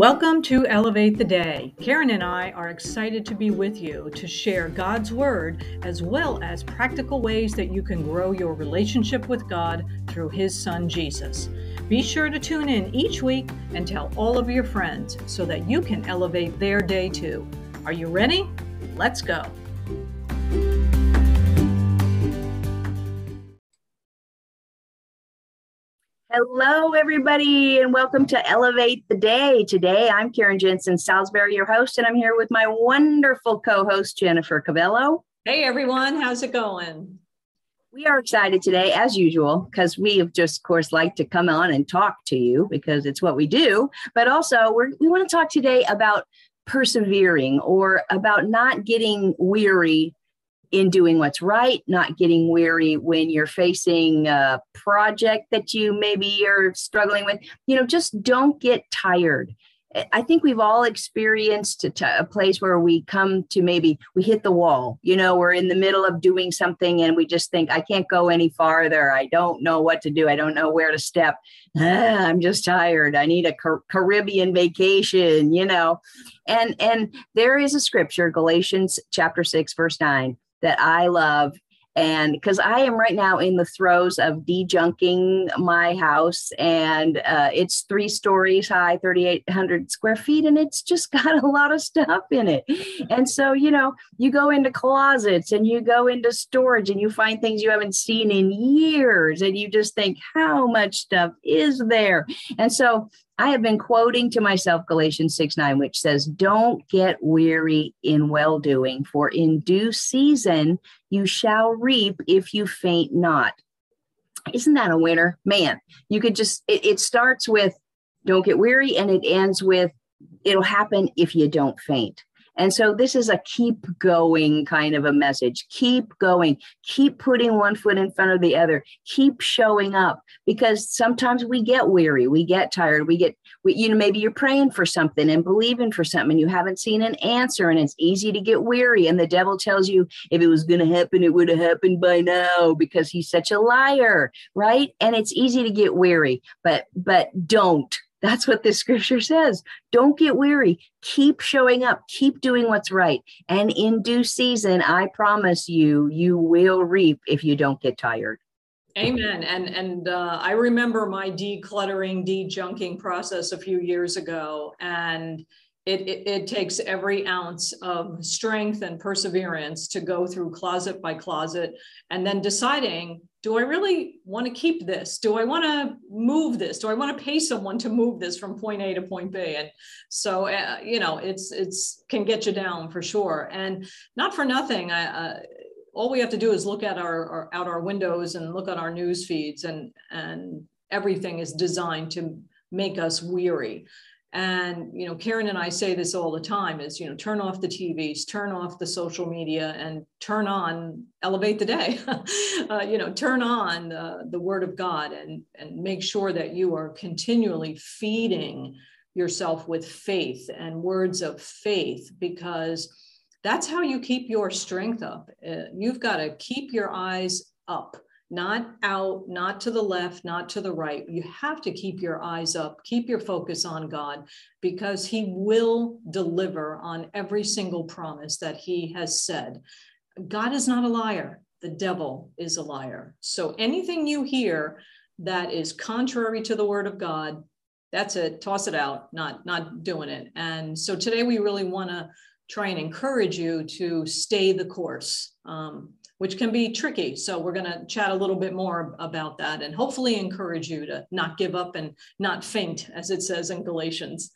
Welcome to Elevate the Day. Karen and I are excited to be with you to share God's Word as well as practical ways that you can grow your relationship with God through His Son Jesus. Be sure to tune in each week and tell all of your friends so that you can elevate their day too. Are you ready? Let's go. Hello, everybody, and welcome to Elevate the Day. Today, I'm Karen Jensen Salisbury, your host, and I'm here with my wonderful co host, Jennifer Cavello. Hey, everyone, how's it going? We are excited today, as usual, because we have just, of course, like to come on and talk to you because it's what we do. But also, we're, we want to talk today about persevering or about not getting weary in doing what's right, not getting weary when you're facing a project that you maybe are struggling with. You know, just don't get tired. I think we've all experienced a, a, place where we come to maybe we hit the wall. You know, we're in the middle of doing something and we just think, I can't go any farther. I don't know what to do. I don't know where to step. Ah, I'm just tired. I need a Car- Caribbean vacation, you know. And and there is a scripture, Galatians chapter 6 verse 9 that I love. And because I am right now in the throes of dejunking my house, and uh, it's three stories high, 3,800 square feet, and it's just got a lot of stuff in it. And so, you know, you go into closets and you go into storage and you find things you haven't seen in years, and you just think, how much stuff is there? And so, I have been quoting to myself Galatians 6 9, which says, Don't get weary in well doing, for in due season you shall reap if you faint not. Isn't that a winner? Man, you could just, it, it starts with, Don't get weary, and it ends with, It'll happen if you don't faint. And so this is a keep going kind of a message. Keep going. Keep putting one foot in front of the other. Keep showing up because sometimes we get weary, we get tired, we get we, you know maybe you're praying for something and believing for something you haven't seen an answer and it's easy to get weary and the devil tells you if it was going to happen it would have happened by now because he's such a liar, right? And it's easy to get weary, but but don't that's what the scripture says. Don't get weary. Keep showing up. Keep doing what's right. And in due season, I promise you, you will reap if you don't get tired. Amen. And and uh, I remember my decluttering, de-junking process a few years ago, and it, it, it, takes every ounce of strength and perseverance to go through closet by closet and then deciding do I really want to keep this? Do I want to move this? Do I want to pay someone to move this from point A to point B? And so, uh, you know, it's it's can get you down for sure. And not for nothing, I, uh, all we have to do is look at our, our out our windows and look at our news feeds, and and everything is designed to make us weary and you know karen and i say this all the time is you know turn off the tvs turn off the social media and turn on elevate the day. Uh, you know turn on the, the word of god and and make sure that you are continually feeding yourself with faith and words of faith because that's how you keep your strength up. Uh, you've got to keep your eyes up not out, not to the left, not to the right. You have to keep your eyes up, keep your focus on God, because He will deliver on every single promise that He has said. God is not a liar, the devil is a liar. So anything you hear that is contrary to the word of God, that's it, toss it out, not, not doing it. And so today we really want to try and encourage you to stay the course. Um, which can be tricky. So we're going to chat a little bit more about that and hopefully encourage you to not give up and not faint, as it says in Galatians.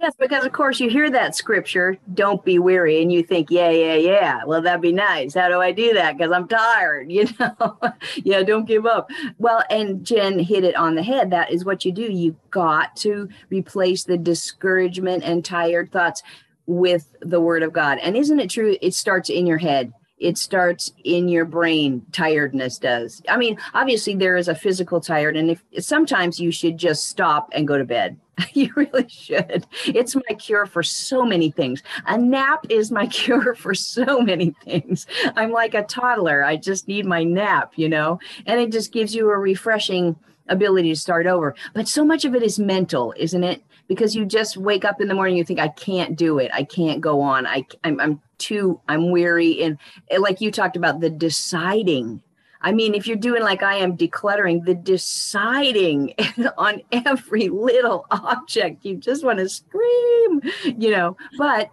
Yes, because of course you hear that scripture, don't be weary, and you think, yeah, yeah, yeah. Well, that'd be nice. How do I do that? Because I'm tired, you know? yeah, don't give up. Well, and Jen hit it on the head. That is what you do. You got to replace the discouragement and tired thoughts with the word of God. And isn't it true? It starts in your head it starts in your brain tiredness does i mean obviously there is a physical tired and if sometimes you should just stop and go to bed You really should. It's my cure for so many things. A nap is my cure for so many things. I'm like a toddler. I just need my nap, you know, and it just gives you a refreshing ability to start over. But so much of it is mental, isn't it? Because you just wake up in the morning, you think, I can't do it. I can't go on. I, I'm, I'm too, I'm weary. And like you talked about, the deciding I mean, if you're doing like I am decluttering, the deciding on every little object, you just want to scream, you know. But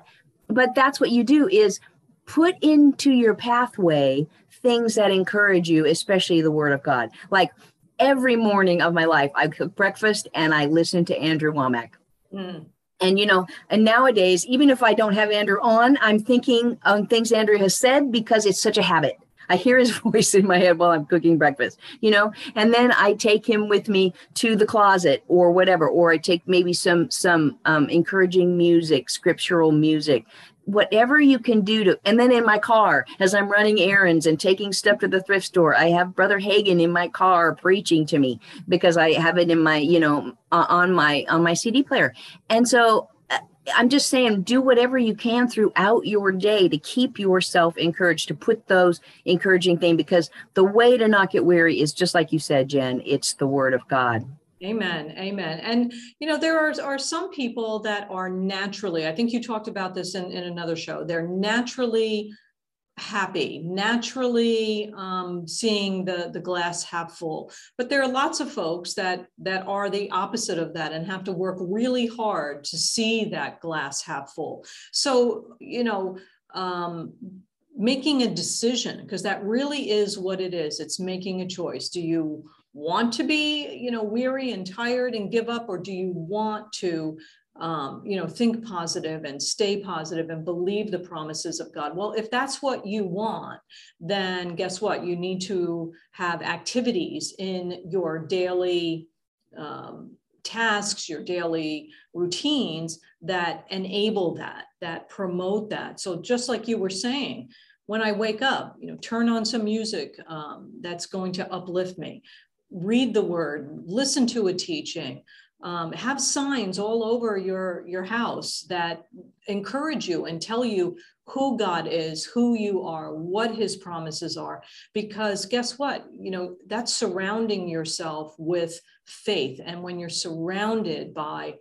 but that's what you do is put into your pathway things that encourage you, especially the word of God. Like every morning of my life, I cook breakfast and I listen to Andrew Wommack. Mm. And you know, and nowadays, even if I don't have Andrew on, I'm thinking on things Andrew has said because it's such a habit. I hear his voice in my head while I'm cooking breakfast, you know, and then I take him with me to the closet or whatever, or I take maybe some some um, encouraging music, scriptural music, whatever you can do to. And then in my car, as I'm running errands and taking stuff to the thrift store, I have Brother Hagin in my car preaching to me because I have it in my, you know, uh, on my on my CD player, and so uh, I'm just saying, do whatever you can throughout your day to keep yourself encouraged, to put those encouraging things, because the way to not get weary is just like you said, Jen, it's the word of God. Amen. Amen. And, you know, there are, are some people that are naturally, I think you talked about this in, in another show, they're naturally happy, naturally um, seeing the the glass half full. But there are lots of folks that that are the opposite of that and have to work really hard to see that glass half full. So you know. Um, making a decision because that really is what it is it's making a choice do you want to be you know weary and tired and give up or do you want to um, you know, think positive and stay positive and believe the promises of God. Well, if that's what you want, then guess what? You need to have activities in your daily um, tasks, your daily routines that enable that, that promote that. So just like you were saying, when I wake up, you know, turn on some music um, that's going to uplift me. Read the word, listen to a teaching, um, have signs all over your your house that encourage you and tell you who God is, who you are, what his promises are. Because guess what? You know, that's surrounding yourself with faith. And when you're surrounded by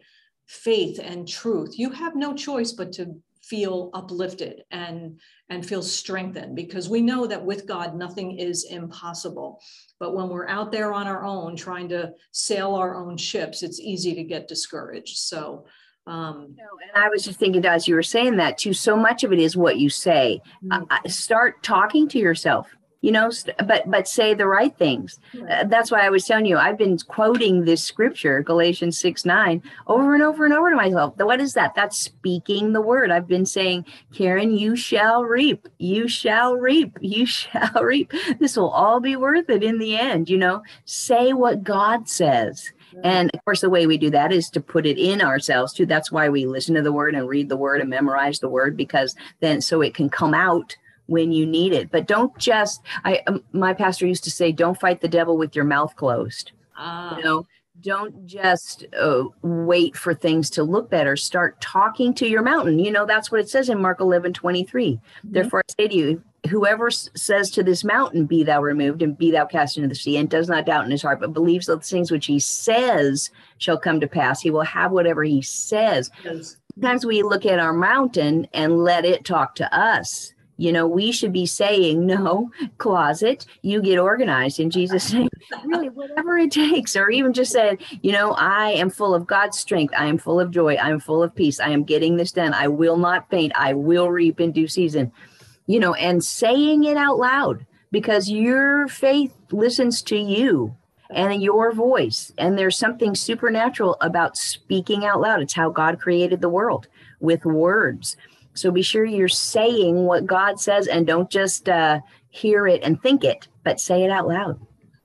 faith and truth, you have no choice but to feel uplifted and and feel strengthened because we know that with God nothing is impossible but when we're out there on our own trying to sail our own ships it's easy to get discouraged so um, and I was just thinking as you were saying that too, so much of it is what you say. Mm-hmm. Uh, start talking to yourself you know but but say the right things. Uh, that's why i was telling you i've been quoting this scripture galatians 6 9 over and over and over to myself. What is that? That's speaking the word. I've been saying karen you shall reap. You shall reap. You shall reap. This will all be worth it in the end you know? Say what god says. And of course, the way we do that is to put it in ourselves too. That's why we listen to the word and read the word and memorize the word because then so it can come out when you need it. But don't just, I, um, my pastor used to say, don't fight the devil with your mouth closed. Ah. You know, don't just uh, wait for things to look better. Start talking to your mountain. You know, that's what it says in Mark 11 23. Mm-hmm. Therefore, I say to you, whoever says to this mountain, Be thou removed and be thou cast into the sea, and does not doubt in his heart, but believes that the things which he says shall come to pass, he will have whatever he says. Yes. Sometimes we look at our mountain and let it talk to us you know, we should be saying, no, closet, you get organized in Jesus' name. really, whatever it takes. Or even just saying, you know, I am full of God's strength. I am full of joy. I am full of peace. I am getting this done. I will not faint. I will reap in due season. You know, and saying it out loud because your faith listens to you and your voice. And there's something supernatural about speaking out loud. It's how God created the world with words. So be sure you're saying what God says and don't just uh, hear it and think it, but say it out loud.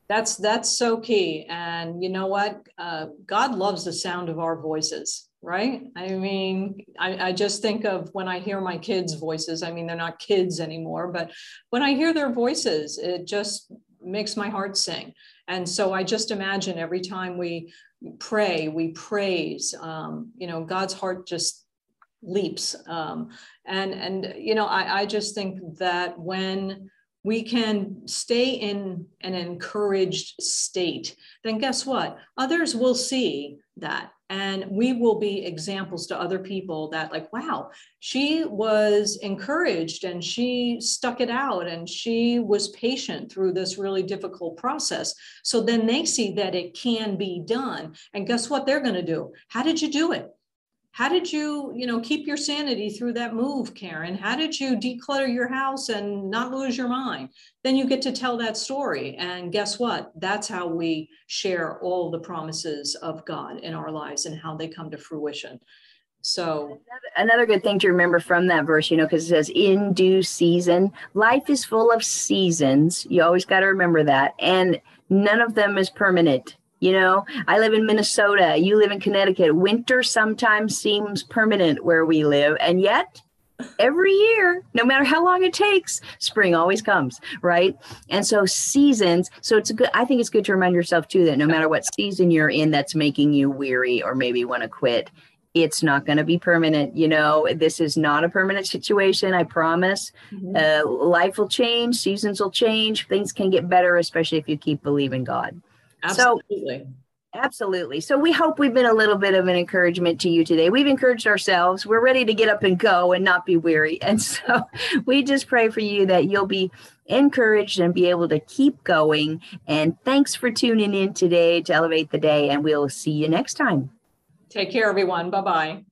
That's that's so key. And you know what? Uh, God loves the sound of our voices, right? I mean, I, I just think of when I hear my kids' voices. I mean, they're not kids anymore, but when I hear their voices, it just makes my heart sing And so I just imagine every time we pray, we praise, um, you know, God's heart just leaps. Um, and, and, you know, I, I just think that when we can stay in an encouraged state, then guess what? Others will see that and we will be examples to other people that like wow she was encouraged and she stuck it out and she was patient through this really difficult process so then they see that it can be done and guess what they're going to do how did you do it how did you you know keep your sanity through that move karen how did you declutter your house and not lose your mind then you get to tell that story and guess what that's how we share all the promises of god in our lives and how they come to fruition so another good thing to remember from that verse, you know, because it says in due season, life is full of seasons. You always got to remember that. And none of them is permanent. You know, I live in Minnesota, you live in Connecticut. Winter sometimes seems permanent where we live, and yet every year, no matter how long it takes, spring always comes, right? And so seasons, so it's a good I think it's good to remind yourself too that no matter what season you're in that's making you weary or maybe want to quit, it's not going to be permanent. You know, this is not a permanent situation. I promise. Mm-hmm. Uh, life will change, seasons will change, things can get better, especially if you keep believing God. Absolutely. So, Absolutely. So we hope we've been a little bit of an encouragement to you today. We've encouraged ourselves. We're ready to get up and go and not be weary. And so we just pray for you that you'll be encouraged and be able to keep going. And thanks for tuning in today to Elevate the Day. And we'll see you next time. Take care, everyone. Bye bye.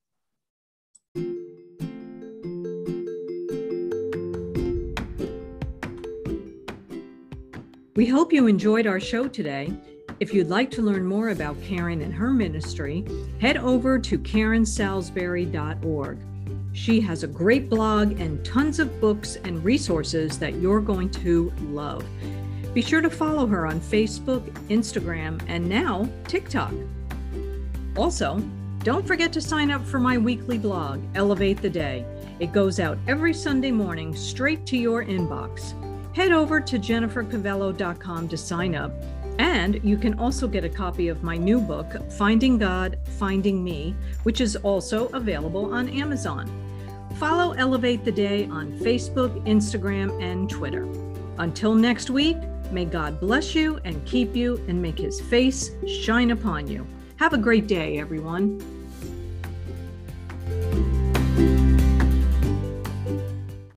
We hope you enjoyed our show today. If you'd like to learn more about Karen and her ministry, head over to karensalisbury.org. She has a great blog and tons of books and resources that you're going to love. Be sure to follow her on Facebook, Instagram, and now TikTok. Also, don't forget to sign up for my weekly blog, Elevate the Day. It goes out every Sunday morning straight to your inbox head over to jennifercavello.com to sign up. And you can also get a copy of my new book, Finding God, Finding Me, which is also available on Amazon. Follow Elevate the Day on Facebook, Instagram, and Twitter. Until next week, may God bless you and keep you and make his face shine upon you. Have a great day, everyone.